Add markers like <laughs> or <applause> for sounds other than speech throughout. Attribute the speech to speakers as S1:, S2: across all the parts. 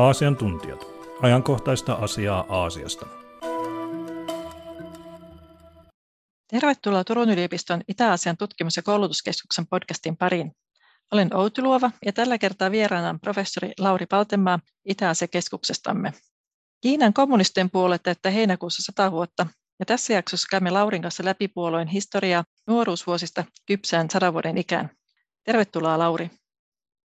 S1: Aasian tuntijat. Ajankohtaista asiaa Aasiasta.
S2: Tervetuloa Turun yliopiston Itä-Aasian tutkimus- ja koulutuskeskuksen podcastin pariin. Olen Outi Luova ja tällä kertaa vieraana on professori Lauri Paltemaa Itä-Asia-keskuksestamme. Kiinan kommunistien puolue täyttää heinäkuussa 100 vuotta ja tässä jaksossa käymme Laurin kanssa läpi puolueen historiaa nuoruusvuosista kypsään sadan vuoden ikään. Tervetuloa Lauri.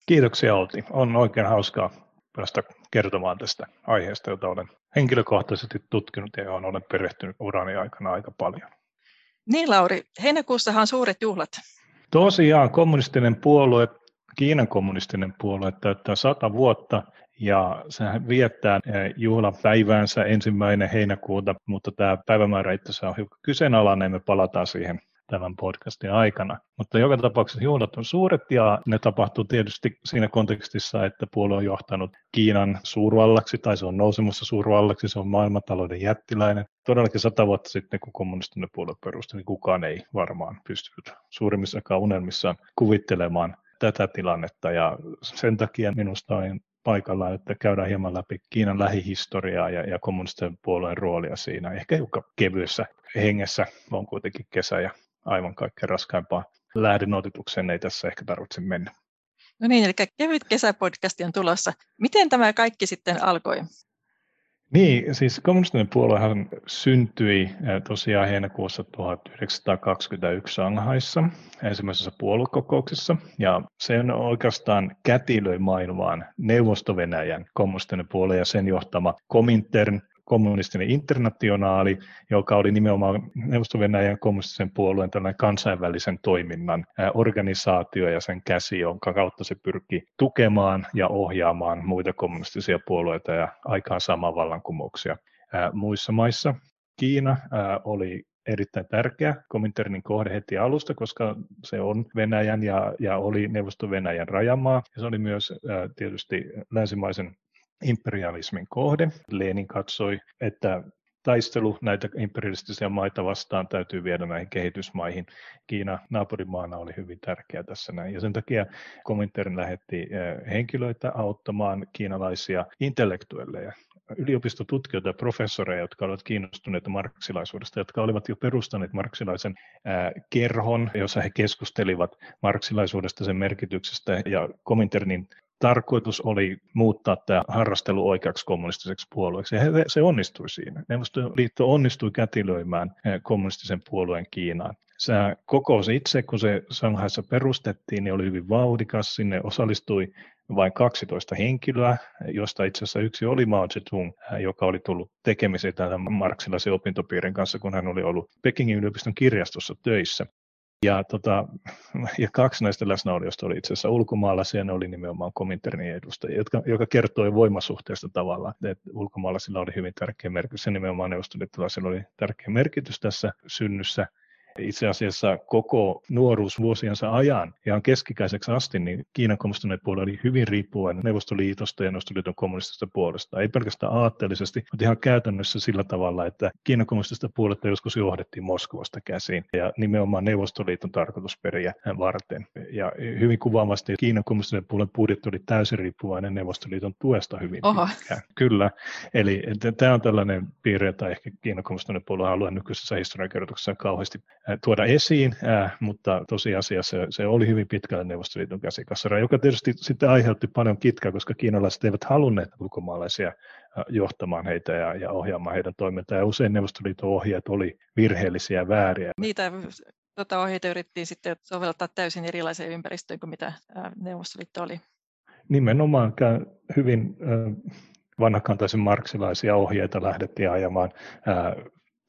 S3: Kiitoksia Outi. On oikein hauskaa päästä kertomaan tästä aiheesta, jota olen henkilökohtaisesti tutkinut ja johon olen perehtynyt urani aikana aika paljon.
S2: Niin Lauri, heinäkuussahan on suuret juhlat.
S3: Tosiaan kommunistinen puolue, Kiinan kommunistinen puolue täyttää sata vuotta ja sehän viettää eh, juhlapäiväänsä ensimmäinen heinäkuuta, mutta tämä päivämäärä itse asiassa on hiukan kyseenalainen, me palataan siihen tämän podcastin aikana. Mutta joka tapauksessa juhlat on suuret ja ne tapahtuu tietysti siinä kontekstissa, että puolue on johtanut Kiinan suurvallaksi tai se on nousemassa suurvallaksi, se on maailmantalouden jättiläinen. Todellakin sata vuotta sitten, kun kommunistinen puolue perustui, niin kukaan ei varmaan pystynyt suurimmissakaan unelmissaan kuvittelemaan tätä tilannetta ja sen takia minusta on paikallaan, että käydään hieman läpi Kiinan lähihistoriaa ja, ja kommunistisen puolueen roolia siinä. Ehkä joka kevyessä hengessä on kuitenkin kesä ja aivan kaikkein raskaimpaa lähdenotitukseen ei tässä ehkä tarvitse mennä.
S2: No niin, eli kevyt kesäpodcasti on tulossa. Miten tämä kaikki sitten alkoi?
S3: Niin, siis kommunistinen puoluehan syntyi tosiaan heinäkuussa 1921 Shanghaissa ensimmäisessä puoluekokouksessa, ja se on oikeastaan kätilöi maailmaan Neuvosto-Venäjän kommunistinen puolue ja sen johtama Komintern, kommunistinen internationaali, joka oli nimenomaan Neuvosto-Venäjän kommunistisen puolueen tällainen kansainvälisen toiminnan organisaatio ja sen käsi, jonka kautta se pyrki tukemaan ja ohjaamaan muita kommunistisia puolueita ja aikaan saamaan vallankumouksia muissa maissa. Kiina oli erittäin tärkeä Kominternin kohde heti alusta, koska se on Venäjän ja, ja oli Neuvosto-Venäjän rajamaa. Ja se oli myös ää, tietysti länsimaisen imperialismin kohde. Lenin katsoi, että taistelu näitä imperialistisia maita vastaan täytyy viedä näihin kehitysmaihin. Kiina naapurimaana oli hyvin tärkeä tässä näin. Ja sen takia Komintern lähetti eh, henkilöitä auttamaan kiinalaisia intellektuelleja, yliopistotutkijoita ja professoreja, jotka olivat kiinnostuneita marksilaisuudesta, jotka olivat jo perustaneet marksilaisen ää, kerhon, jossa he keskustelivat marksilaisuudesta, sen merkityksestä ja Kominternin tarkoitus oli muuttaa tämä harrastelu oikeaksi kommunistiseksi puolueeksi, ja se onnistui siinä. Neuvostoliitto onnistui kätilöimään eh, kommunistisen puolueen Kiinaan. Se kokous itse, kun se Shanghaissa perustettiin, niin oli hyvin vauhdikas. Sinne osallistui vain 12 henkilöä, josta itse asiassa yksi oli Mao Zedong, eh, joka oli tullut tekemiseen tämän marksilaisen opintopiirin kanssa, kun hän oli ollut Pekingin yliopiston kirjastossa töissä. Ja, tota, ja kaksi näistä läsnäolijoista oli itse asiassa ulkomaalaisia, ne oli nimenomaan Kominternin edustajia, jotka, joka kertoi voimasuhteesta tavallaan, että ulkomaalaisilla oli hyvin tärkeä merkitys, ja nimenomaan neuvostoliittolaisilla oli tärkeä merkitys tässä synnyssä, itse asiassa koko nuoruusvuosiensa ajan, ihan keskikäiseksi asti, niin Kiinan kommunistinen puolue oli hyvin riippuvainen Neuvostoliitosta ja Neuvostoliiton kommunistisesta puolesta. Ei pelkästään aatteellisesti, mutta ihan käytännössä sillä tavalla, että Kiinan kommunistista puoletta joskus johdettiin Moskovasta käsiin ja nimenomaan Neuvostoliiton tarkoitusperiä varten. Ja hyvin kuvaavasti Kiinan kommunistinen puolen budjetti oli täysin riippuvainen Neuvostoliiton tuesta hyvin
S2: Oho.
S3: pitkään. Kyllä, eli tämä on tällainen piirre, jota ehkä Kiinan kommunistinen puolue haluaa nykyisessä historiankirjoituksessa kauheasti tuoda esiin, mutta tosiasiassa se oli hyvin pitkälle Neuvostoliiton käsikassara, joka tietysti sitten aiheutti paljon kitkaa, koska kiinalaiset eivät halunneet ulkomaalaisia johtamaan heitä ja, ja ohjaamaan heidän toimintaa. Ja usein Neuvostoliiton ohjeet oli virheellisiä ja vääriä.
S2: Niitä tota ohjeita yritettiin sitten soveltaa täysin erilaiseen ympäristöön kuin mitä Neuvostoliitto oli.
S3: Nimenomaan hyvin vanhakantaisen marksilaisia ohjeita lähdettiin ajamaan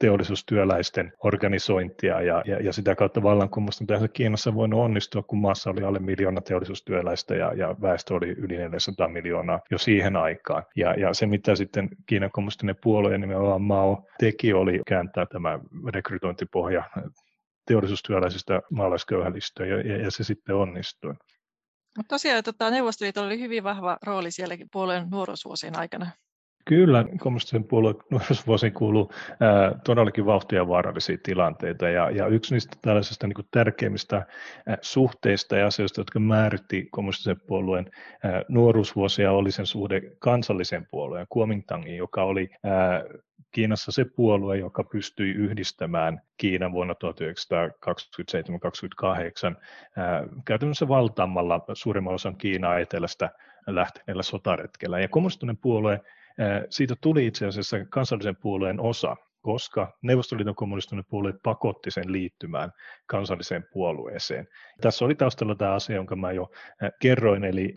S3: teollisuustyöläisten organisointia ja, ja, ja sitä kautta vallankumousta tässä Kiinassa voinut onnistua, kun maassa oli alle miljoona teollisuustyöläistä ja, ja väestö oli yli 400 miljoonaa jo siihen aikaan. Ja, ja se, mitä sitten Kiinan kommunistinen puolue nimenomaan Mao teki, oli kääntää tämä rekrytointipohja teollisuustyöläisistä maalaisköyhälistöön ja, ja, ja se sitten onnistui.
S2: Mutta tosiaan tota, Neuvostoliitolla oli hyvin vahva rooli sielläkin puolueen nuoruusvuosien aikana.
S3: Kyllä, kommunistisen puolueen <laughs> nuoruusvuosiin kuuluu ää, todellakin vauhtia vaarallisia tilanteita, ja, ja yksi niistä tällaisista niin kuin tärkeimmistä ää, suhteista ja asioista, jotka määritti kommunistisen puolueen ää, nuoruusvuosia, oli sen suhde kansallisen puolueen, Kuomintangiin, joka oli ää, Kiinassa se puolue, joka pystyi yhdistämään Kiinan vuonna 1927-28 käytännössä valtaamalla suurimman osan Kiinaa etelästä lähteneellä sotaretkellä. Ja kommunistinen puolue, siitä tuli itse asiassa kansallisen puolueen osa, koska Neuvostoliiton kommunistinen puolue pakotti sen liittymään kansalliseen puolueeseen. Tässä oli taustalla tämä asia, jonka mä jo kerroin, eli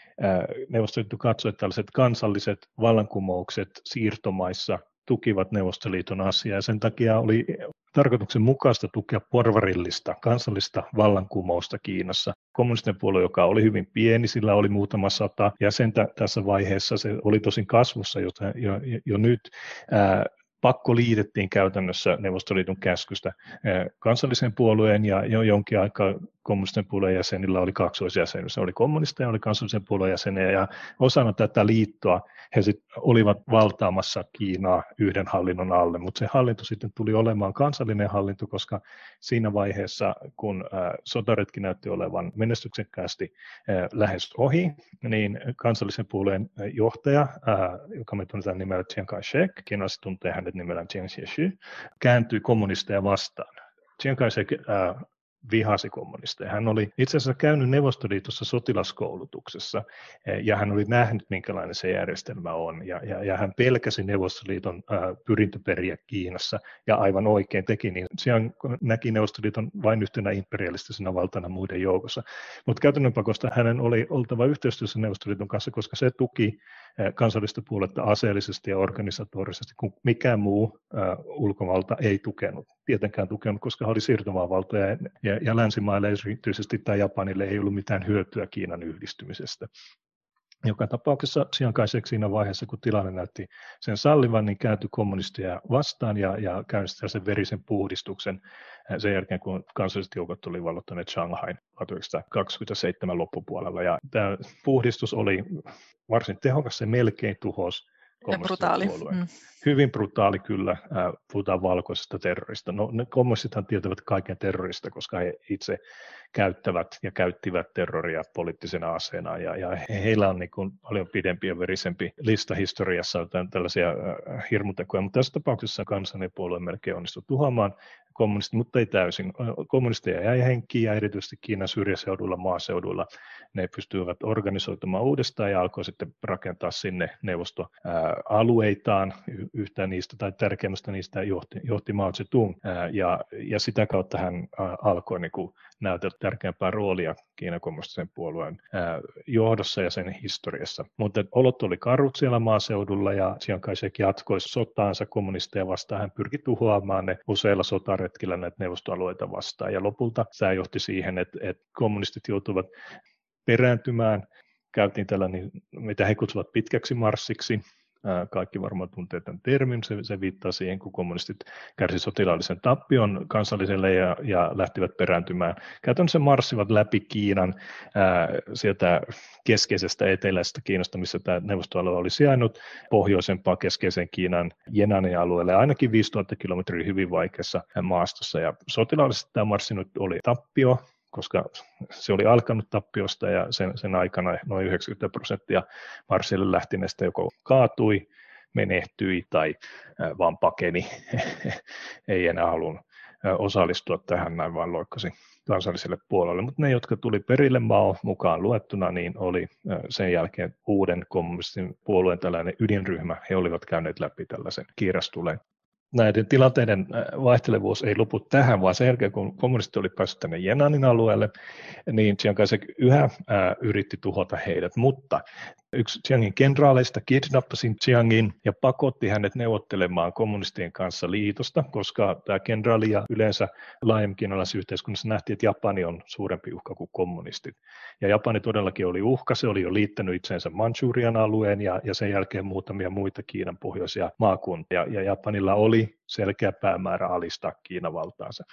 S3: Neuvostoliitto katsoi, että tällaiset kansalliset vallankumoukset siirtomaissa tukivat Neuvostoliiton asiaa sen takia oli tarkoituksenmukaista tukea porvarillista kansallista vallankumousta Kiinassa. Kommunistinen puolue, joka oli hyvin pieni, sillä oli muutama sata jäsentä tässä vaiheessa, se oli tosin kasvussa jo, jo, jo nyt, ää, pakko liitettiin käytännössä Neuvostoliiton käskystä kansallisen puolueen ja jo jonkin aikaa kommunistisen puolueen jäsenillä oli kaksoisjäsenyys. Se oli kommunisteja ja oli kansallisen puolueen jäseniä ja osana tätä liittoa he sit olivat valtaamassa Kiinaa yhden hallinnon alle, mutta se hallinto sitten tuli olemaan kansallinen hallinto, koska siinä vaiheessa, kun sotaretki näytti olevan menestyksekkäästi lähes ohi, niin kansallisen puolueen johtaja, joka me tunnetaan nimellä Chiang Kai-shek, kiinalaiset tuntee hänet nimellä Chiang Xie kääntyi kommunisteja vastaan. Chiang Kai-shek vihasi kommunisteja. Hän oli itse asiassa käynyt Neuvostoliitossa sotilaskoulutuksessa eh, ja hän oli nähnyt, minkälainen se järjestelmä on ja, ja, ja hän pelkäsi Neuvostoliiton äh, pyrintöperiä Kiinassa ja aivan oikein teki niin. Sian näki Neuvostoliiton vain yhtenä imperialistisena valtana muiden joukossa. Mutta käytännön pakosta hänen oli oltava yhteistyössä Neuvostoliiton kanssa, koska se tuki äh, kansallista puoletta aseellisesti ja organisatorisesti, kun mikään muu äh, ulkovalta ei tukenut, tietenkään tukenut, koska hän oli siirtomaavalta ja, ja ja länsimaille erityisesti tai Japanille ei ollut mitään hyötyä Kiinan yhdistymisestä. Joka tapauksessa Chiang siinä vaiheessa, kun tilanne näytti sen sallivan, niin kääntyi kommunistia vastaan ja, ja käynnisti sen verisen puhdistuksen sen jälkeen, kun kansalliset joukot tuli vallottaneet Shanghain 1927 loppupuolella. Ja tämä puhdistus oli varsin tehokas, se melkein tuhos
S2: brutaali. Mm.
S3: Hyvin brutaali kyllä, äh, puhutaan valkoisesta terrorista. No ne kommunistithan tietävät kaiken terrorista, koska he itse käyttävät ja käyttivät terroria poliittisena aseena ja, ja heillä on niin kuin paljon pidempi ja verisempi lista historiassa tällaisia äh, hirmutekoja, mutta tässä tapauksessa kansallinen puolue melkein onnistui tuhoamaan kommunistit, mutta ei täysin. Kommunisteja jäi henkiin ja erityisesti Kiinan syrjäseudulla, maaseudulla ne pystyivät organisoitumaan uudestaan ja alkoi sitten rakentaa sinne neuvostoalueitaan. Yhtä niistä tai tärkeimmästä niistä johti, johti Mao Zedong ja, ja sitä kautta hän alkoi niin kuin näytellä tärkeämpää roolia Kiinan kommunistisen puolueen johdossa ja sen historiassa. Mutta olot oli karut siellä maaseudulla ja Chiang Kai-shek jatkoi sotaansa kommunisteja vastaan. Hän pyrki tuhoamaan ne useilla sotaretkillä näitä neuvostoalueita vastaan ja lopulta tämä johti siihen, että, että kommunistit joutuivat perääntymään. Käytiin tällainen, mitä he kutsuvat pitkäksi marssiksi, kaikki varmaan tuntee tämän termin, se, se viittaa siihen, kun kommunistit kärsivät sotilaallisen tappion kansalliselle ja, ja lähtivät perääntymään. Käytännössä marssivat läpi Kiinan ää, sieltä keskeisestä etelästä Kiinasta, missä tämä neuvostoalue oli sijainnut, pohjoisempaa keskeisen Kiinan Jenanin alueelle, ainakin 5000 kilometriä hyvin vaikeassa maastossa. Ja sotilaallisesti tämä marssi nyt oli tappio, koska se oli alkanut tappiosta ja sen, sen aikana noin 90 prosenttia Marsille lähtineestä joko kaatui, menehtyi tai vaan pakeni, <laughs> ei enää halunnut osallistua tähän näin, vaan loikkasi kansalliselle puolelle. Mutta ne, jotka tuli perille Mao mukaan luettuna, niin oli sen jälkeen uuden kommunistin puolueen tällainen ydinryhmä. He olivat käyneet läpi tällaisen kiirastuleen näiden tilanteiden äh, vaihtelevuus ei lopu tähän, vaan sen jälkeen, kun kommunistit oli päässyt tänne Jenanin alueelle, niin Chiang Kai-shek yhä ää, äh, yritti tuhota heidät, mutta yksi Chiangin kenraaleista kidnappasi Chiangin ja pakotti hänet neuvottelemaan kommunistien kanssa liitosta, koska tämä kenraali ja yleensä laajemmin kiinalaisessa yhteiskunnassa nähtiin, että Japani on suurempi uhka kuin kommunistit. Ja Japani todellakin oli uhka, se oli jo liittänyt itseensä Manchurian alueen ja, ja sen jälkeen muutamia muita Kiinan pohjoisia maakuntia. Ja Japanilla oli selkeä päämäärä alistaa Kiinan valtaansa.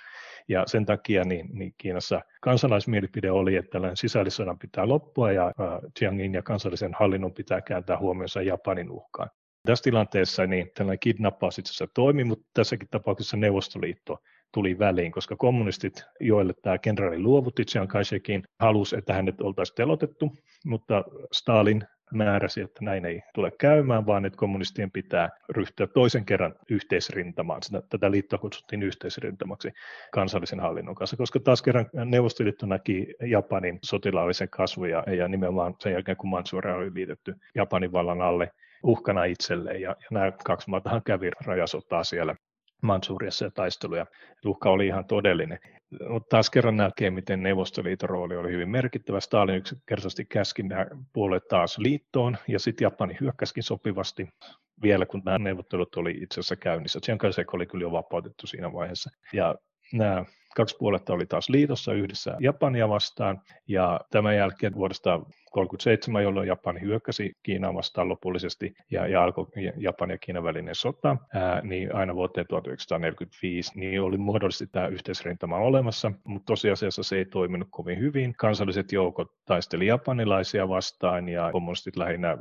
S3: Ja sen takia niin, niin Kiinassa kansalaismielipide oli, että tällainen sisällissodan pitää loppua ja Chiangin ja kansallisen hallinnon pitää kääntää huomionsa Japanin uhkaan. Tässä tilanteessa niin tällainen kidnappaus itse asiassa toimi, mutta tässäkin tapauksessa Neuvostoliitto tuli väliin, koska kommunistit, joille tämä kenraali luovutti Chiang Kai-shekin, halusi, että hänet oltaisiin telotettu, mutta Stalin määräsi, että näin ei tule käymään, vaan että kommunistien pitää ryhtyä toisen kerran yhteisrintamaan. Sitä, tätä liittoa kutsuttiin yhteisrintamaksi kansallisen hallinnon kanssa, koska taas kerran Neuvostoliitto näki Japanin sotilaallisen kasvun ja, ja nimenomaan sen jälkeen, kun Mansuria oli liitetty Japanin vallan alle uhkana itselleen. Ja, ja nämä kaksi maatahan kävi rajasotaa siellä Mansuriassa ja taisteluja. Uhka oli ihan todellinen. Mutta taas kerran näkee, miten Neuvostoliiton rooli oli hyvin merkittävä. Stalin yksinkertaisesti käski nämä puolet taas liittoon, ja sitten Japani hyökkäskin sopivasti vielä, kun nämä neuvottelut oli itse asiassa käynnissä. Chiang Kai-shek oli kyllä jo vapautettu siinä vaiheessa. Ja nämä kaksi puoletta oli taas liitossa yhdessä Japania vastaan, ja tämän jälkeen vuodesta 1937, jolloin Japani hyökkäsi Kiinaa vastaan lopullisesti ja, ja alkoi Japanin ja Kiinan välinen sota, ää, niin aina vuoteen 1945 niin oli muodollisesti tämä yhteisrintama olemassa, mutta tosiasiassa se ei toiminut kovin hyvin. Kansalliset joukot taisteli japanilaisia vastaan ja kommunistit lähinnä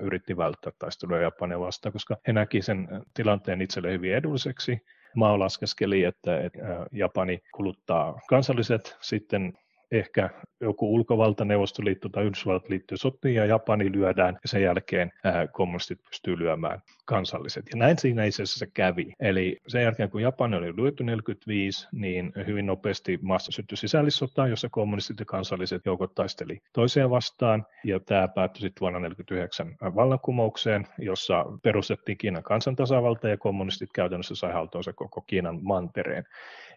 S3: yritti välttää taistelua Japania vastaan, koska he näki sen tilanteen itselle hyvin edulliseksi Mao laskeskeli, että, että Japani kuluttaa kansalliset, sitten ehkä joku ulkovalta, Neuvostoliitto tai Yhdysvallat liittyy sotiin ja Japani lyödään ja sen jälkeen ää, kommunistit pystyy lyömään kansalliset. Ja näin siinä itse asiassa kävi. Eli sen jälkeen kun Japani oli lyöty 45, niin hyvin nopeasti maassa syttyi sisällissota, jossa kommunistit ja kansalliset joukot taisteli toiseen vastaan. Ja tämä päättyi sitten vuonna 49 vallankumoukseen, jossa perustettiin Kiinan kansantasavalta ja kommunistit käytännössä sai haltuunsa koko Kiinan mantereen.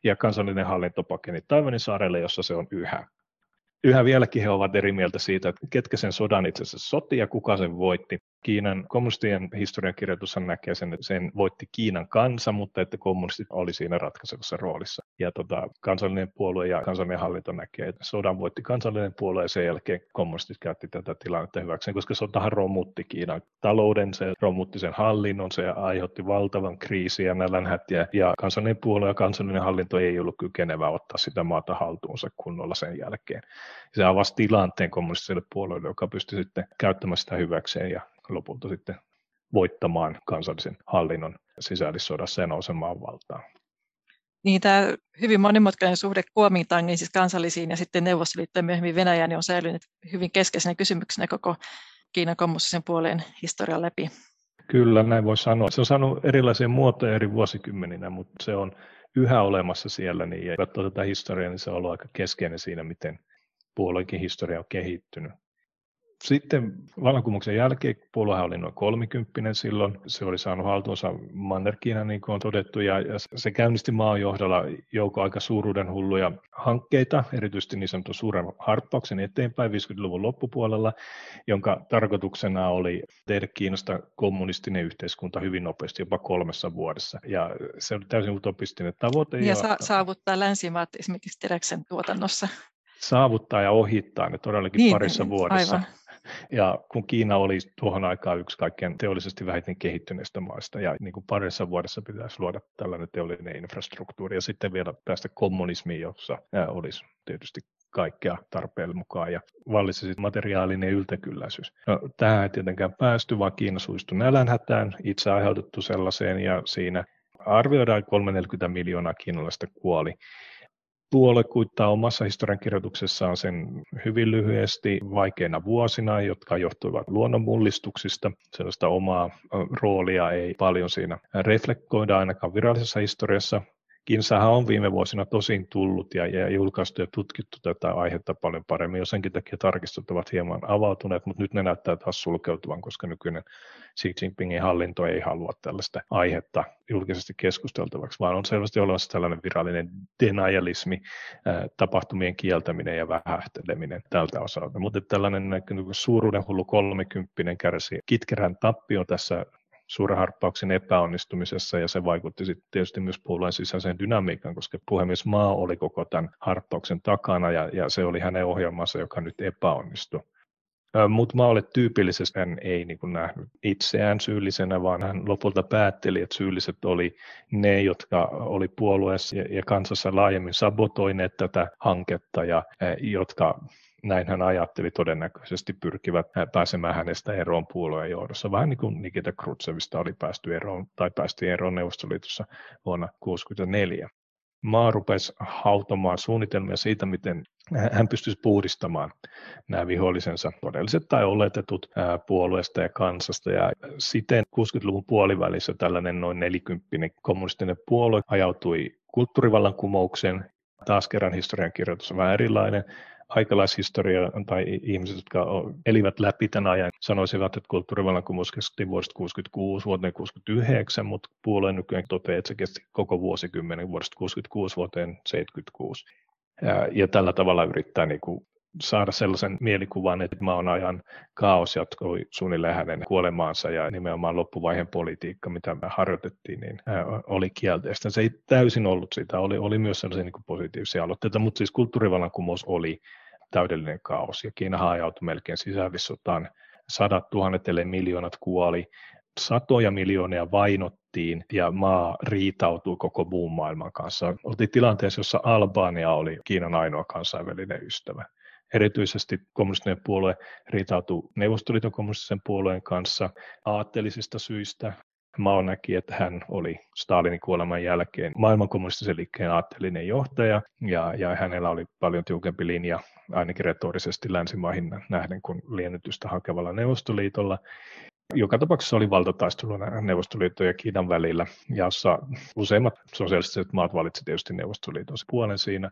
S3: Ja kansallinen hallinto pakeni Taiwanin saarelle, jossa se on yhä yhä vieläkin he ovat eri mieltä siitä, että ketkä sen sodan itse asiassa soti ja kuka sen voitti. Kiinan kommunistien historiankirjoitus näkee sen, että sen voitti Kiinan kansa, mutta että kommunistit oli siinä ratkaisevassa roolissa. Ja tota, kansallinen puolue ja kansallinen hallinto näkee, että sodan voitti kansallinen puolue ja sen jälkeen kommunistit käytti tätä tilannetta hyväkseen, koska sotahan romutti Kiinan talouden, se romutti sen hallinnon, se aiheutti valtavan kriisiä ja nälänhätiä ja kansallinen puolue ja kansallinen hallinto ei ollut kykenevä ottaa sitä maata haltuunsa kunnolla sen jälkeen. Se avasi tilanteen kommunistiselle puolueelle, joka pystyi sitten käyttämään sitä hyväkseen ja lopulta sitten voittamaan kansallisen hallinnon sisällissodassa ja nousemaan valtaan.
S2: Niin, tämä hyvin monimutkainen suhde Kuomintangin, siis kansallisiin ja sitten Neuvostoliittoon myöhemmin Venäjään, niin on säilynyt hyvin keskeisenä kysymyksenä koko Kiinan kommunistisen puolen historian läpi.
S3: Kyllä, näin voi sanoa. Se on saanut erilaisia muotoja eri vuosikymmeninä, mutta se on yhä olemassa siellä. Niin, ja katsoo tätä historiaa, niin se on ollut aika keskeinen siinä, miten puolueenkin historia on kehittynyt. Sitten vallankumouksen jälkeen puoluehan oli noin 30 silloin. Se oli saanut haltuunsa Mannerkiina, niin kuin on todettu, ja, ja se käynnisti maan johdolla joukko aika suuruuden hulluja hankkeita, erityisesti niin sanotun suuren harppauksen eteenpäin 50-luvun loppupuolella, jonka tarkoituksena oli tehdä Kiinasta kommunistinen yhteiskunta hyvin nopeasti, jopa kolmessa vuodessa. Ja se oli täysin utopistinen tavoite.
S2: Ja, ja sa- saavuttaa länsimaat esimerkiksi teräksen tuotannossa
S3: saavuttaa ja ohittaa ne todellakin niin, parissa vuodessa. Aivan. Ja kun Kiina oli tuohon aikaan yksi kaikkein teollisesti vähiten kehittyneistä maista, ja niin kuin parissa vuodessa pitäisi luoda tällainen teollinen infrastruktuuri, ja sitten vielä päästä kommunismiin, jossa olisi tietysti kaikkea tarpeen mukaan, ja vallisi sitten materiaalinen yltäkylläisyys. No, tähän ei tietenkään päästy, vaan Kiina suistui nälänhätään, itse aiheutettu sellaiseen, ja siinä arvioidaan 340 miljoonaa kiinalaista kuoli puolue kuittaa omassa historiankirjoituksessaan sen hyvin lyhyesti vaikeina vuosina, jotka johtuivat luonnonmullistuksista. Sellaista omaa roolia ei paljon siinä reflektoida ainakaan virallisessa historiassa. Kinsahan on viime vuosina tosin tullut ja, ja julkaistu ja tutkittu tätä aihetta paljon paremmin. Jo senkin takia tarkistot ovat hieman avautuneet, mutta nyt ne näyttää taas sulkeutuvan, koska nykyinen Xi Jinpingin hallinto ei halua tällaista aihetta julkisesti keskusteltavaksi, vaan on selvästi olemassa tällainen virallinen denialismi, tapahtumien kieltäminen ja vähähteleminen tältä osalta. Mutta tällainen suuruuden hullu kolmekymppinen kärsi kitkerän tappio tässä suuren harppauksen epäonnistumisessa ja se vaikutti sitten tietysti myös puolueen sisäiseen dynamiikkaan, koska puhemies Maa oli koko tämän harppauksen takana ja, ja se oli hänen ohjelmansa, joka nyt epäonnistui. Mutta Maalle tyypillisesti hän ei niin kuin nähnyt itseään syyllisenä, vaan hän lopulta päätteli, että syylliset oli ne, jotka oli puolueessa ja, ja kansassa laajemmin sabotoineet tätä hanketta ja jotka näin hän ajatteli todennäköisesti pyrkivät pääsemään hänestä eroon puolueen johdossa. Vähän niin kuin Nikita Khrushchevista oli päästy eroon tai päästiin eroon Neuvostoliitossa vuonna 1964 maa rupesi hautomaan suunnitelmia siitä, miten hän pystyisi puhdistamaan nämä vihollisensa todelliset tai oletetut puolueesta ja kansasta. Ja siten 60-luvun puolivälissä tällainen noin nelikymppinen kommunistinen puolue ajautui kulttuurivallankumoukseen. Taas kerran historiankirjoitus on vähän erilainen aikalaishistoria tai ihmiset, jotka elivät läpi tämän ajan, sanoisivat, että kulttuurivallankumous kesti vuodesta 66 vuoteen 69, mutta puolueen nykyään toteaa, että se kesti koko vuosikymmenen vuodesta 66 vuoteen 76. Ja, ja tällä tavalla yrittää niin kuin saada sellaisen mielikuvan, että maan ajan kaos jatkoi suunnilleen hänen kuolemaansa ja nimenomaan loppuvaiheen politiikka, mitä me harjoitettiin, niin oli kielteistä. Se ei täysin ollut sitä, oli, oli myös sellaisia niin positiivisia aloitteita, mutta siis kulttuurivallankumous oli täydellinen kaos ja Kiina hajautui melkein sisällissotaan. Sadat tuhannet, ellei miljoonat kuoli, satoja miljoonia vainottiin ja maa riitautui koko muun maailman kanssa. Oltiin tilanteessa, jossa Albania oli Kiinan ainoa kansainvälinen ystävä. Erityisesti kommunistinen puolue riitautui Neuvostoliiton kommunistisen puolueen kanssa aatteellisista syistä. Mao näki, että hän oli Stalinin kuoleman jälkeen maailman kommunistisen liikkeen aatteellinen johtaja, ja, ja hänellä oli paljon tiukempi linja, ainakin retorisesti länsimaihin nähden kuin liennytystä hakevalla Neuvostoliitolla. Joka tapauksessa oli valtataistelu Neuvostoliiton ja Kiinan välillä, jossa useimmat sosialistiset maat valitsivat tietysti Neuvostoliiton puolen siinä.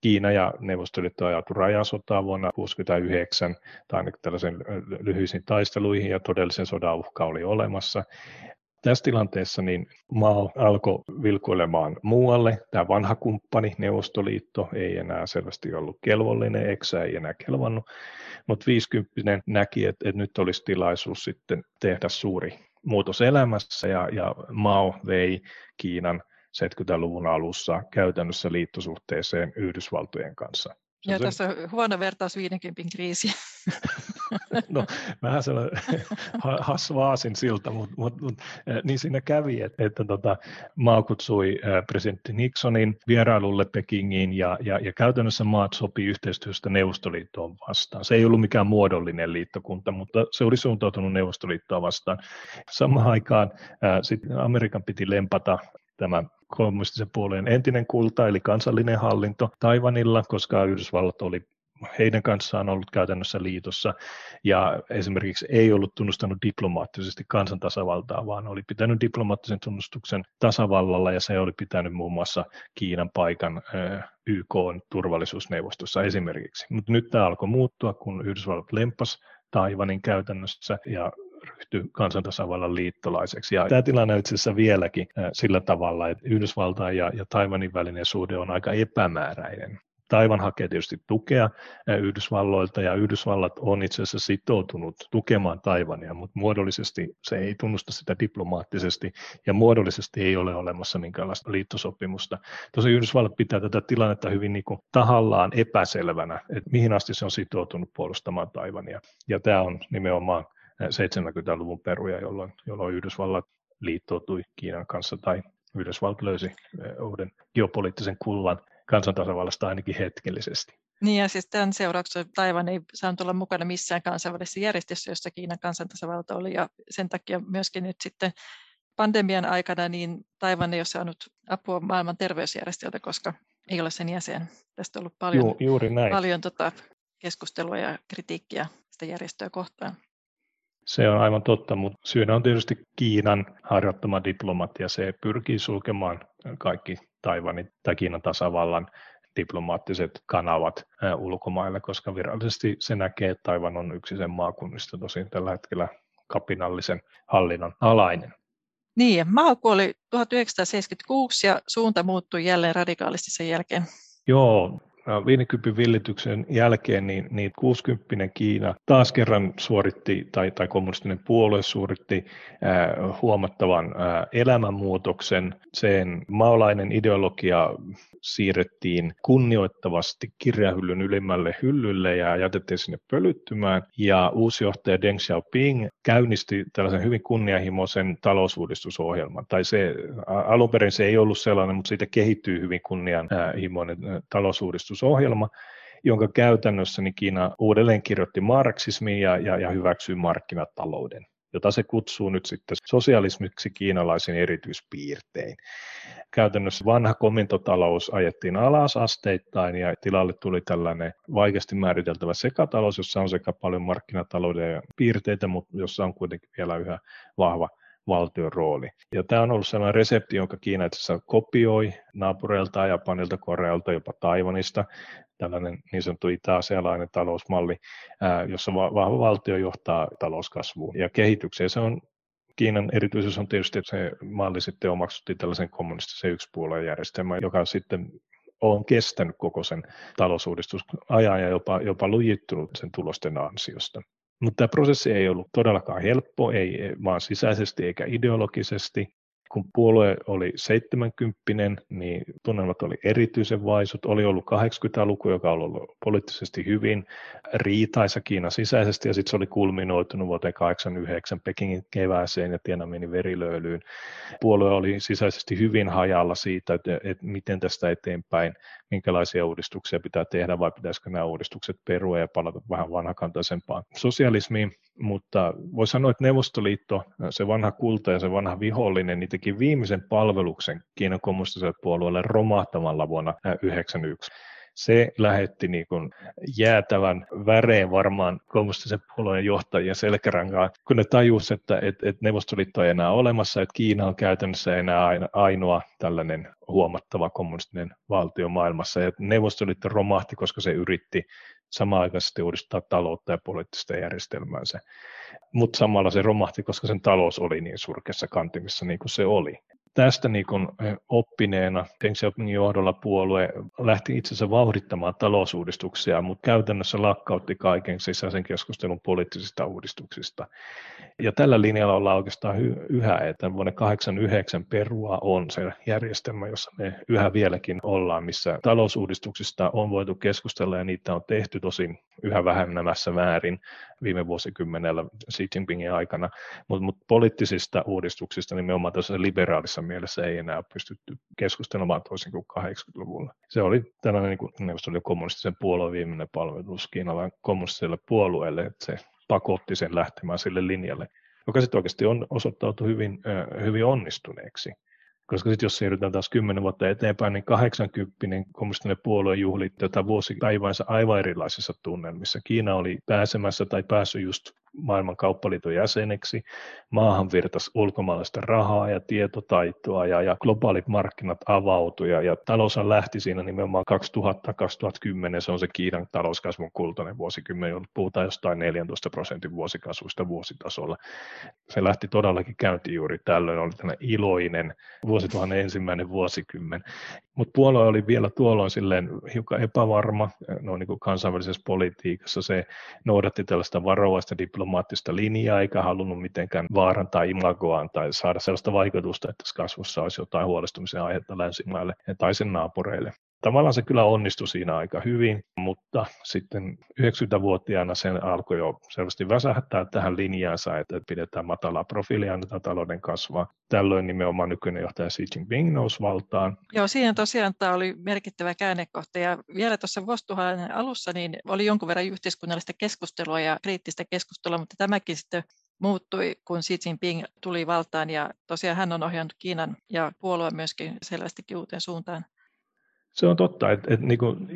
S3: Kiina ja Neuvostoliitto ajautui rajasotaan vuonna 1969, tai ainakin tällaisen lyhyisiin taisteluihin, ja todellisen sodan uhka oli olemassa. Tässä tilanteessa niin Mao alkoi vilkuilemaan muualle. Tämä vanha kumppani Neuvostoliitto ei enää selvästi ollut kelvollinen, eksä ei enää kelvannut, mutta 50 näki, että, että nyt olisi tilaisuus sitten tehdä suuri muutos elämässä ja, ja Mao vei Kiinan 70-luvun alussa käytännössä liittosuhteeseen Yhdysvaltojen kanssa.
S2: Se ja tässä on huono vertaus 50 kriisi. <laughs>
S3: no, vähän sellainen hasvaasin siltä, mutta mut, mut, niin siinä kävi, että, että tota, maa kutsui presidentti Nixonin vierailulle Pekingiin ja, ja, ja käytännössä maat sopi yhteistyöstä Neuvostoliittoon vastaan. Se ei ollut mikään muodollinen liittokunta, mutta se oli suuntautunut Neuvostoliittoa vastaan. Samaan aikaan ää, sit Amerikan piti lempata tämä kommunistisen puolueen entinen kulta, eli kansallinen hallinto Taivanilla, koska Yhdysvallat oli heidän kanssaan ollut käytännössä liitossa ja esimerkiksi ei ollut tunnustanut diplomaattisesti kansantasavaltaa, vaan oli pitänyt diplomaattisen tunnustuksen tasavallalla ja se oli pitänyt muun muassa Kiinan paikan YK turvallisuusneuvostossa esimerkiksi. Mutta nyt tämä alkoi muuttua, kun Yhdysvallat lempas Taivanin käytännössä ja ryhtyi kansantasavallan liittolaiseksi. Ja tämä tilanne on itse asiassa vieläkin sillä tavalla, että Yhdysvaltain ja, ja Taivanin välinen suhde on aika epämääräinen. Taivan hakee tietysti tukea Yhdysvalloilta ja Yhdysvallat on itse asiassa sitoutunut tukemaan Taivania, mutta muodollisesti se ei tunnusta sitä diplomaattisesti ja muodollisesti ei ole olemassa minkäänlaista liittosopimusta. Tosi Yhdysvallat pitää tätä tilannetta hyvin niin kuin tahallaan epäselvänä, että mihin asti se on sitoutunut puolustamaan Taivania. Ja tämä on nimenomaan 70-luvun peruja, jolloin, jolloin Yhdysvallat liittoutui Kiinan kanssa tai Yhdysvallat löysi uuden geopoliittisen kullan kansantasavallasta ainakin hetkellisesti.
S2: Niin ja siis tämän seurauksena Taivan ei saanut olla mukana missään kansainvälisessä järjestössä, jossa Kiinan kansantasavalta oli ja sen takia myöskin nyt sitten pandemian aikana niin Taivan ei ole saanut apua maailman terveysjärjestöltä, koska ei ole sen jäsen. Tästä on ollut paljon,
S3: Ju, juuri näin.
S2: paljon tota keskustelua ja kritiikkiä sitä järjestöä kohtaan.
S3: Se on aivan totta, mutta syynä on tietysti Kiinan harjoittama diplomatia. Se pyrkii sulkemaan kaikki Taivanin tai Kiinan tasavallan diplomaattiset kanavat ulkomaille, koska virallisesti se näkee, että Taivan on yksi sen maakunnista tosin tällä hetkellä kapinallisen hallinnon alainen.
S2: Niin, maa kuoli 1976 ja suunta muuttui jälleen radikaalisti sen jälkeen.
S3: Joo, 50 villityksen jälkeen niin, niin 60 Kiina taas kerran suoritti, tai, tai kommunistinen puolue suoritti äh, huomattavan äh, elämänmuutoksen. Sen maolainen ideologia siirrettiin kunnioittavasti kirjahyllyn ylimmälle hyllylle ja jätettiin sinne pölyttymään. Ja uusi johtaja Deng Xiaoping käynnisti tällaisen hyvin kunnianhimoisen talousuudistusohjelman. Tai se, alun perin se ei ollut sellainen, mutta siitä kehittyy hyvin kunnianhimoinen talousuudistusohjelma. jonka käytännössä niin Kiina uudelleen kirjoitti marksismin ja, ja, ja hyväksyi markkinatalouden jota se kutsuu nyt sitten sosialismiksi kiinalaisin erityispiirtein. Käytännössä vanha komentotalous ajettiin alas asteittain ja tilalle tuli tällainen vaikeasti määriteltävä sekatalous, jossa on sekä paljon markkinatalouden piirteitä, mutta jossa on kuitenkin vielä yhä vahva valtion rooli. Ja tämä on ollut sellainen resepti, jonka Kiina itse kopioi naapureilta, Japanilta, Korealta, jopa Taiwanista, tällainen niin sanottu itä-asialainen talousmalli, jossa vahva valtio johtaa talouskasvuun ja kehitykseen. Se on Kiinan erityisyys on tietysti, että se malli sitten omaksuttiin tällaisen kommunistisen yksipuolueen järjestelmän, joka sitten on kestänyt koko sen talousuudistusajan ja jopa, jopa lujittunut sen tulosten ansiosta. Mutta tämä prosessi ei ollut todellakaan helppo, ei vaan sisäisesti eikä ideologisesti kun puolue oli 70, niin tunnelmat oli erityisen vaisut. Oli ollut 80-luku, joka oli ollut poliittisesti hyvin riitaisa Kiinan sisäisesti, ja sitten se oli kulminoitunut vuoteen 89 Pekingin kevääseen ja Tiananmenin verilöylyyn. Puolue oli sisäisesti hyvin hajalla siitä, että, että miten tästä eteenpäin, minkälaisia uudistuksia pitää tehdä, vai pitäisikö nämä uudistukset perua ja palata vähän vanhakantaisempaan sosialismiin. Mutta voi sanoa, että Neuvostoliitto, se vanha kulta ja se vanha vihollinen, niin teki viimeisen palveluksen Kiinan kommunistiselle puolueelle romahtamalla vuonna 1991 se lähetti niin kuin jäätävän väreen varmaan kommunistisen puolueen johtajien selkärankaan, kun ne tajusivat, että, että, että Neuvostoliitto ei enää olemassa, että Kiina on käytännössä enää ainoa tällainen huomattava kommunistinen valtio maailmassa, ja Neuvostoliitto romahti, koska se yritti samaaikaisesti uudistaa taloutta ja poliittista järjestelmäänsä. Mutta samalla se romahti, koska sen talous oli niin surkeassa kantimissa niin kuin se oli tästä niin kuin oppineena Deng Xiaopingin johdolla puolue lähti itse asiassa vauhdittamaan talousuudistuksia, mutta käytännössä lakkautti kaiken sisäisen keskustelun poliittisista uudistuksista. Ja tällä linjalla ollaan oikeastaan yhä, että vuonna 89 perua on se järjestelmä, jossa me yhä vieläkin ollaan, missä talousuudistuksista on voitu keskustella ja niitä on tehty tosin yhä vähemmässä määrin viime vuosikymmenellä Xi Jinpingin aikana, mutta mut poliittisista uudistuksista nimenomaan tässä liberaalissa mielessä ei enää pystytty keskustelemaan toisin kuin 80-luvulla. Se oli tällainen niin kuin neuvostoliiton kommunistisen puolueen viimeinen palvelus Kiinalan kommunistiselle puolueelle, että se pakotti sen lähtemään sille linjalle, joka sitten oikeasti on osoittautui hyvin, hyvin onnistuneeksi. Koska sitten jos siirrytään taas kymmenen vuotta eteenpäin, niin 80 kommunistinen puolue juhli tätä vuosipäivänsä aivan erilaisissa tunnelmissa. Kiina oli pääsemässä tai päässyt just maailman kauppaliiton jäseneksi, maahan virtasi ulkomaalaista rahaa ja tietotaitoa ja, ja globaalit markkinat avautui ja, taloushan lähti siinä nimenomaan 2000-2010, se on se Kiinan talouskasvun kultainen vuosikymmen, puhutaan jostain 14 prosentin vuosikasvusta vuositasolla. Se lähti todellakin käyntiin juuri tällöin, oli tämmöinen iloinen vuosituhannen ensimmäinen vuosikymmen. Mutta puolue oli vielä tuolloin silleen hiukan epävarma no niin kuin kansainvälisessä politiikassa. Se noudatti tällaista varovaista diplomaattista linjaa, eikä halunnut mitenkään vaarantaa imagoaan tai saada sellaista vaikutusta, että tässä kasvussa olisi jotain huolestumisen aihetta länsimaille tai sen naapureille tavallaan se kyllä onnistui siinä aika hyvin, mutta sitten 90-vuotiaana sen alkoi jo selvästi väsähtää tähän linjaansa, että pidetään matalaa profiilia ja talouden kasvaa. Tällöin nimenomaan nykyinen johtaja Xi Jinping nousi valtaan.
S2: Joo, siinä tosiaan tämä oli merkittävä käännekohta ja vielä tuossa vuosituhannen alussa niin oli jonkun verran yhteiskunnallista keskustelua ja kriittistä keskustelua, mutta tämäkin sitten muuttui, kun Xi Jinping tuli valtaan ja tosiaan hän on ohjannut Kiinan ja puolue myöskin selvästikin uuteen suuntaan.
S3: Se on totta, että, että niin kuin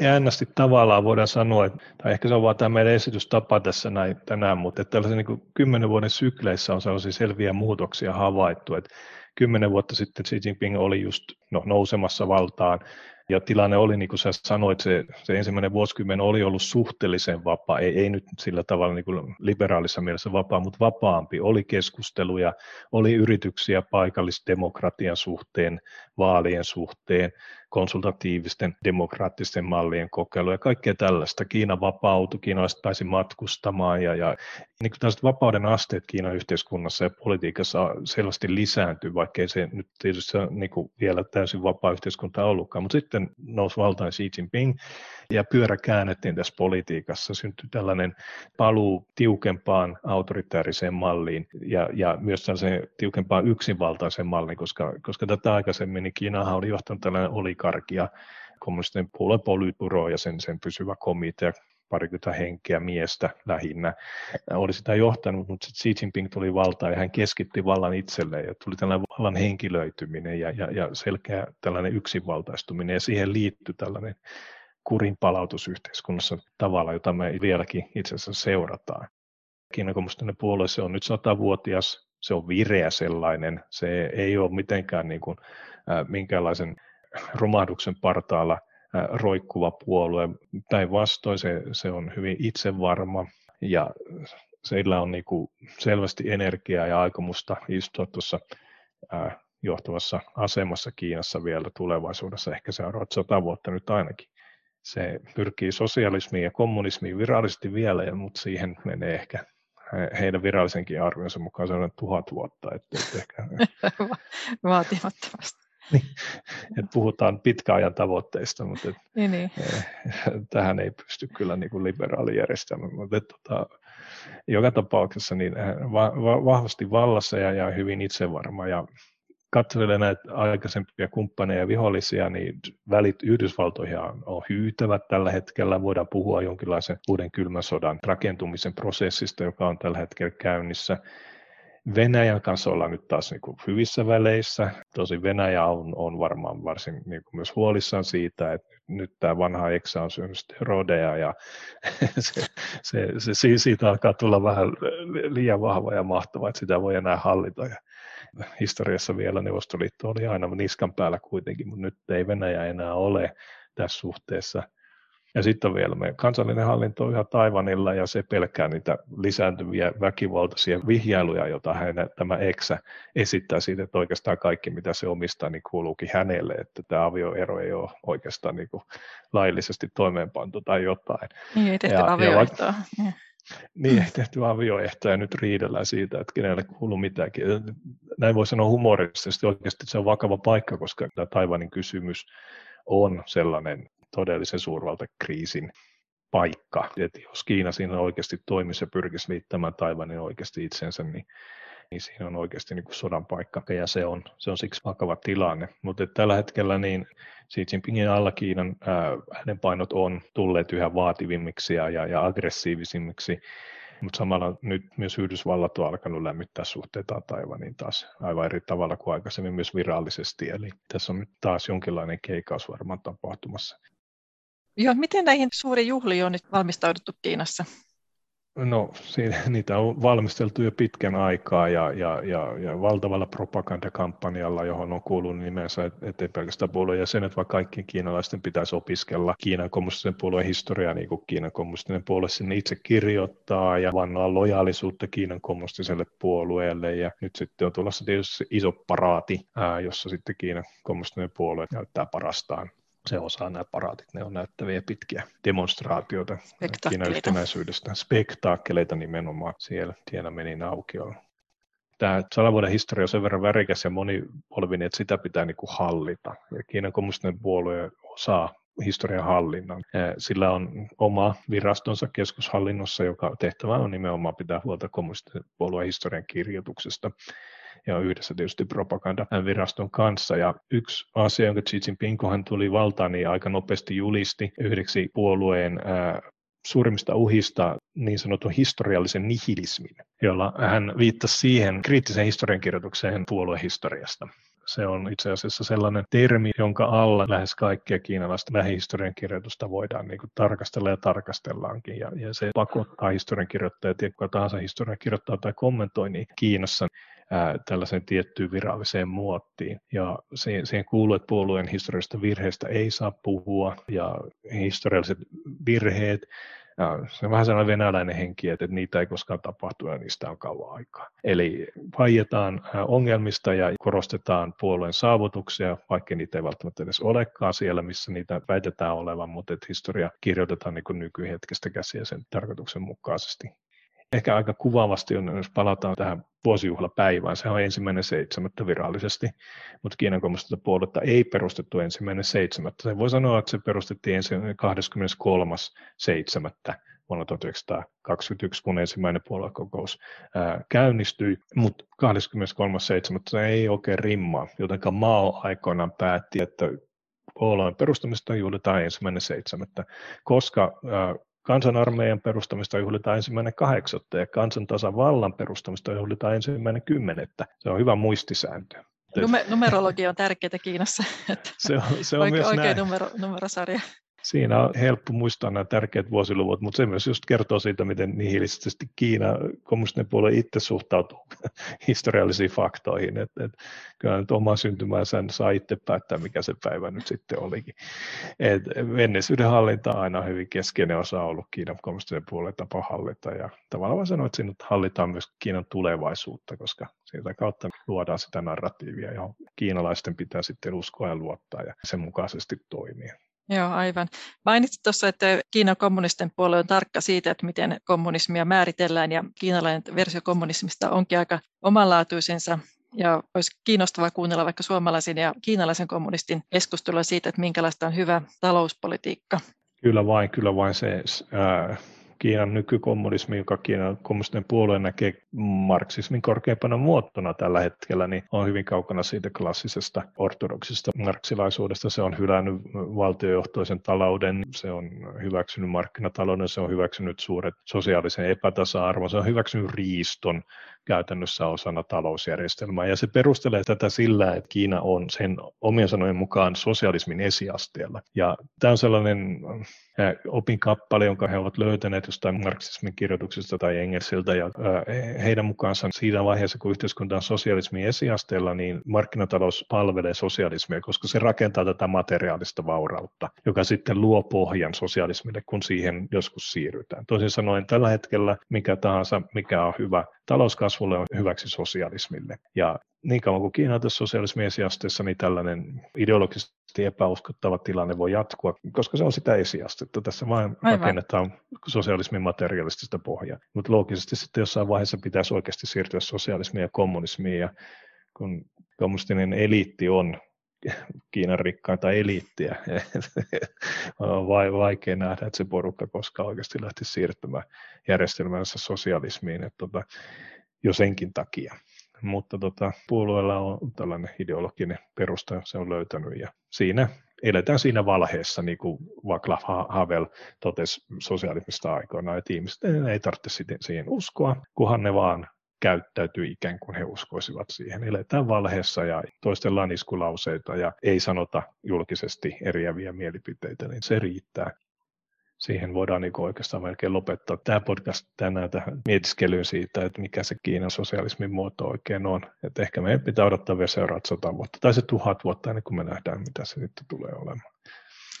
S3: jännästi tavallaan voidaan sanoa, että, tai ehkä se on vaan tämä meidän esitystapa tässä näin tänään, mutta että tällaisen niin kymmenen vuoden sykleissä on sellaisia selviä muutoksia havaittu, että kymmenen vuotta sitten Xi Jinping oli just no, nousemassa valtaan, ja tilanne oli, niin kuin sä sanoit, se, se ensimmäinen vuosikymmen oli ollut suhteellisen vapaa, ei, ei nyt sillä tavalla niin kuin liberaalissa mielessä vapaa, mutta vapaampi. Oli keskusteluja, oli yrityksiä paikallisdemokratian suhteen, vaalien suhteen, konsultatiivisten demokraattisten mallien kokeilu ja kaikkea tällaista. Kiina vapautui, kiinalaiset pääsi matkustamaan ja, ja niin kuin tällaiset vapauden asteet Kiinan yhteiskunnassa ja politiikassa selvästi lisääntyy, vaikkei se nyt tietysti niin kuin vielä täysin vapaa yhteiskunta ollutkaan, mutta sitten nousi valtaan Xi Jinping ja pyörä käännettiin tässä politiikassa, syntyi tällainen paluu tiukempaan autoritaariseen malliin ja, ja myös tällaiseen tiukempaan yksinvaltaiseen malliin, koska, koska tätä aikaisemmin niin Kiinahan oli johtanut tällainen olikarkia kommunistinen puolueen polyturo ja sen, sen pysyvä komitea, parikymmentä henkeä miestä lähinnä, oli sitä johtanut, mutta sitten Xi Jinping tuli valtaan ja hän keskitti vallan itselleen ja tuli tällainen vallan henkilöityminen ja, ja, ja selkeä tällainen yksinvaltaistuminen. Ja siihen liittyi tällainen kurin palautusyhteiskunnassa tavalla, jota me vieläkin itse asiassa seurataan. Kiinan kommunistinen puolue, se on nyt satavuotias, se on vireä sellainen, se ei ole mitenkään niin kuin, äh, minkäänlaisen romahduksen partaalla roikkuva puolue. Päinvastoin se, se on hyvin itsevarma ja sillä on niin kuin selvästi energiaa ja aikomusta istua tuossa johtavassa asemassa Kiinassa vielä tulevaisuudessa, ehkä seuraavat sata vuotta nyt ainakin se pyrkii sosialismiin ja kommunismiin virallisesti vielä, mutta siihen menee ehkä heidän virallisenkin arvionsa mukaan sellainen tuhat vuotta. Että, että ehkä, <laughs>
S2: Vaatimattomasti.
S3: Niin, että puhutaan pitkäajan tavoitteista, mutta et,
S2: niin, niin.
S3: Eh, tähän ei pysty kyllä niin kuin liberaalijärjestelmä. Mutta et, tota, joka tapauksessa niin va, va, vahvasti vallassa ja, ja hyvin itsevarma ja katselee näitä aikaisempia kumppaneja ja vihollisia, niin välit Yhdysvaltoihin on hyytävät tällä hetkellä. Voidaan puhua jonkinlaisen uuden kylmän sodan rakentumisen prosessista, joka on tällä hetkellä käynnissä. Venäjän kanssa ollaan nyt taas niin kuin hyvissä väleissä. Tosi Venäjä on, on varmaan varsin niin kuin myös huolissaan siitä, että nyt tämä vanha Eksa on syönyt steroideja ja <laughs> se, se, se, siitä alkaa tulla vähän liian vahva ja mahtava, että sitä voi enää hallita. Ja historiassa vielä Neuvostoliitto oli aina niskan päällä kuitenkin, mutta nyt ei Venäjä enää ole tässä suhteessa. Ja sitten on vielä meidän kansallinen hallinto ihan Taivanilla ja se pelkää niitä lisääntyviä väkivaltaisia vihjailuja, joita hän, tämä Eksä esittää siitä, että oikeastaan kaikki mitä se omistaa niin kuuluukin hänelle, että tämä avioero ei ole oikeastaan niin kuin laillisesti toimeenpantu tai jotain.
S2: Niin, ei tehty avioehtoa. Ja,
S3: niin, ei tehty avioehtoja ja nyt riidellään siitä, että kenelle kuuluu mitäkin. Näin voi sanoa humoristisesti oikeasti, se on vakava paikka, koska tämä Taivanin kysymys on sellainen todellisen suurvaltakriisin paikka. Että jos Kiina siinä oikeasti toimisi ja pyrkisi liittämään Taivanin oikeasti itsensä, niin, niin siinä on oikeasti niin kuin sodan paikka ja se on, se on siksi vakava tilanne. Mutta tällä hetkellä niin Xi Jinpingin alla Kiinan ää, painot on tulleet yhä vaativimmiksi ja, ja, ja aggressiivisimmiksi mutta samalla nyt myös Yhdysvallat on alkanut lämmittää suhteita Taivaniin taas aivan eri tavalla kuin aikaisemmin myös virallisesti. Eli tässä on nyt taas jonkinlainen keikaus varmaan tapahtumassa.
S2: Joo, miten näihin suuriin juhliin on nyt valmistauduttu Kiinassa?
S3: No, siinä, niitä on valmisteltu jo pitkän aikaa ja, ja, ja, ja valtavalla propagandakampanjalla, johon on kuulunut nimensä, ettei pelkästään puolueen jäsenet, vaan kaikkien kiinalaisten pitäisi opiskella Kiinan kommunistisen puolueen historiaa, niin kuin Kiinan kommunistinen puolue sinne itse kirjoittaa ja vannoa lojaalisuutta Kiinan kommunistiselle puolueelle. Ja nyt sitten on tulossa tietysti iso paraati, ää, jossa sitten Kiinan kommunistinen puolue näyttää parastaan se osaa nämä paraatit, ne on näyttäviä pitkiä demonstraatioita Kiinan yhtenäisyydestä, spektaakkeleita nimenomaan siellä Tienanmenin aukiolla. Tämä sadan vuoden historia on sen verran värikäs ja monipolvinen, että sitä pitää niin kuin hallita. Ja Kiinan kommunistinen puolue osaa historian hallinnan. Sillä on oma virastonsa keskushallinnossa, joka tehtävä on nimenomaan pitää huolta kommunistisen puolueen historian kirjoituksesta ja yhdessä tietysti propagandaviraston kanssa. Ja yksi asia, jonka Xi Jinping, kun hän tuli valtaan, niin aika nopeasti julisti yhdeksi puolueen suurimmista uhista niin sanotun historiallisen nihilismin, jolla hän viittasi siihen kriittiseen historiankirjoitukseen puoluehistoriasta. Se on itse asiassa sellainen termi, jonka alla lähes kaikkia kiinalaista lähihistorian kirjoitusta voidaan niin kuin tarkastella ja tarkastellaankin. Ja, ja se pakottaa historiankirjoittajat ja kuka tahansa historian kirjoittaa tai kommentoi niin Kiinassa tällaiseen tiettyyn viralliseen muottiin. Ja siihen, siihen kuuluu, että puolueen historiallisista virheistä ei saa puhua ja historialliset virheet ja se on vähän sellainen venäläinen henki, että niitä ei koskaan tapahtu ja niistä on kauan aikaa. Eli vaietaan ongelmista ja korostetaan puolueen saavutuksia, vaikka niitä ei välttämättä edes olekaan siellä, missä niitä väitetään olevan, mutta että historia kirjoitetaan niin nykyhetkestä käsiä sen tarkoituksen mukaisesti ehkä aika kuvaavasti on, jos palataan tähän vuosijuhlapäivään, se on ensimmäinen seitsemättä virallisesti, mutta Kiinan kommunistista puoluetta ei perustettu ensimmäinen seitsemättä. Se voi sanoa, että se perustettiin ensimmäinen 23. seitsemättä vuonna 1921, kun ensimmäinen puoluekokous ää, käynnistyi, mutta 23.7. ei oikein rimmaa, jotenka Mao aikoinaan päätti, että puolueen perustamista juhlitaan ensimmäinen seitsemättä, koska kansanarmeijan perustamista juhlitaan ensimmäinen kahdeksatta ja kansantasavallan perustamista juhlitaan ensimmäinen kymmenettä. Se on hyvä muistisääntö.
S2: Numerologia on tärkeää Kiinassa.
S3: se on, se on
S2: Oike,
S3: myös näin.
S2: numero, numerosarja.
S3: Siinä on helppo muistaa nämä tärkeät vuosiluvut, mutta se myös just kertoo siitä, miten nihilistisesti Kiina, kommunistinen puolue itse suhtautuu <laughs> historiallisiin faktoihin. Et, et, kyllä nyt oma syntymänsä saa itse päättää, mikä se päivä nyt sitten olikin. Et menneisyyden hallinta on aina hyvin keskeinen osa ollut Kiinan kommunistinen puolueen tapa hallita. Ja tavallaan mä sanoin, että siinä hallitaan myös Kiinan tulevaisuutta, koska siitä kautta luodaan sitä narratiivia, johon kiinalaisten pitää sitten uskoa ja luottaa ja sen mukaisesti toimia.
S2: Joo, aivan. Mainitsit tuossa, että Kiinan kommunisten puolue on tarkka siitä, että miten kommunismia määritellään, ja kiinalainen versio kommunismista onkin aika omanlaatuisensa, ja olisi kiinnostavaa kuunnella vaikka suomalaisen ja kiinalaisen kommunistin keskustelua siitä, että minkälaista on hyvä talouspolitiikka.
S3: Kyllä vain, kyllä vain se ää, Kiinan nykykommunismi, joka Kiinan kommunistinen puolue näkee marksismin korkeimpana muottona tällä hetkellä, niin on hyvin kaukana siitä klassisesta ortodoksista marksilaisuudesta. Se on hylännyt valtiojohtoisen talouden, se on hyväksynyt markkinatalouden, se on hyväksynyt suuret sosiaalisen epätasa-arvon, se on hyväksynyt riiston, käytännössä osana talousjärjestelmää. Ja se perustelee tätä sillä, että Kiina on sen omien sanojen mukaan sosialismin esiasteella. Ja tämä on sellainen opinkappale, jonka he ovat löytäneet jostain marksismin kirjoituksesta tai Engelsiltä. Ja heidän mukaansa siinä vaiheessa, kun yhteiskunta on sosialismin esiasteella, niin markkinatalous palvelee sosialismia, koska se rakentaa tätä materiaalista vaurautta, joka sitten luo pohjan sosialismille, kun siihen joskus siirrytään. Toisin sanoen tällä hetkellä mikä tahansa, mikä on hyvä talouskasvulle on hyväksi sosialismille. Ja niin kauan kuin Kiina tässä sosialismin esiasteessa, niin tällainen ideologisesti epäuskottava tilanne voi jatkua, koska se on sitä esiastetta. Tässä vain Aivan. rakennetaan sosialismin materiaalistista pohjaa. Mutta loogisesti sitten jossain vaiheessa pitäisi oikeasti siirtyä sosialismiin ja kommunismiin, ja kun kommunistinen eliitti on Kiinan rikkaita eliittiä. <laughs> on vaikea nähdä, että se porukka koskaan oikeasti lähti siirtymään järjestelmänsä sosialismiin, että tota, jo senkin takia. Mutta tota, puolueella on tällainen ideologinen perusta, se on löytänyt ja siinä eletään siinä valheessa, niin kuin Václav Havel totesi sosialismista aikoinaan, että ihmiset ei tarvitse siihen uskoa, kunhan ne vaan käyttäytyy ikään kuin he uskoisivat siihen. Eletään valheessa ja toistellaan iskulauseita ja ei sanota julkisesti eriäviä mielipiteitä, niin se riittää. Siihen voidaan niin oikeastaan melkein lopettaa tämä podcast tänään tähän mietiskelyyn siitä, että mikä se Kiinan sosialismin muoto oikein on. Että ehkä meidän pitää odottaa vielä seuraavat sata vuotta tai se tuhat vuotta ennen kuin me nähdään, mitä se nyt tulee olemaan.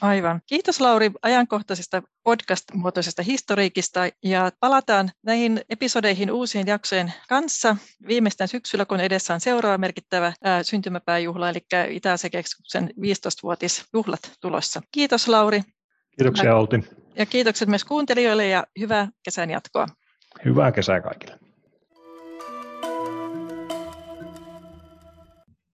S2: Aivan. Kiitos Lauri ajankohtaisesta podcast-muotoisesta historiikista ja palataan näihin episodeihin uusien jaksojen kanssa viimeistään syksyllä, kun edessä on seuraava merkittävä ää, syntymäpäijuhla, eli Itä-Asekeskuksen 15-vuotisjuhlat tulossa. Kiitos Lauri.
S3: Kiitoksia Outi.
S2: Ja kiitokset myös kuuntelijoille ja hyvää kesän jatkoa.
S3: Hyvää kesää kaikille.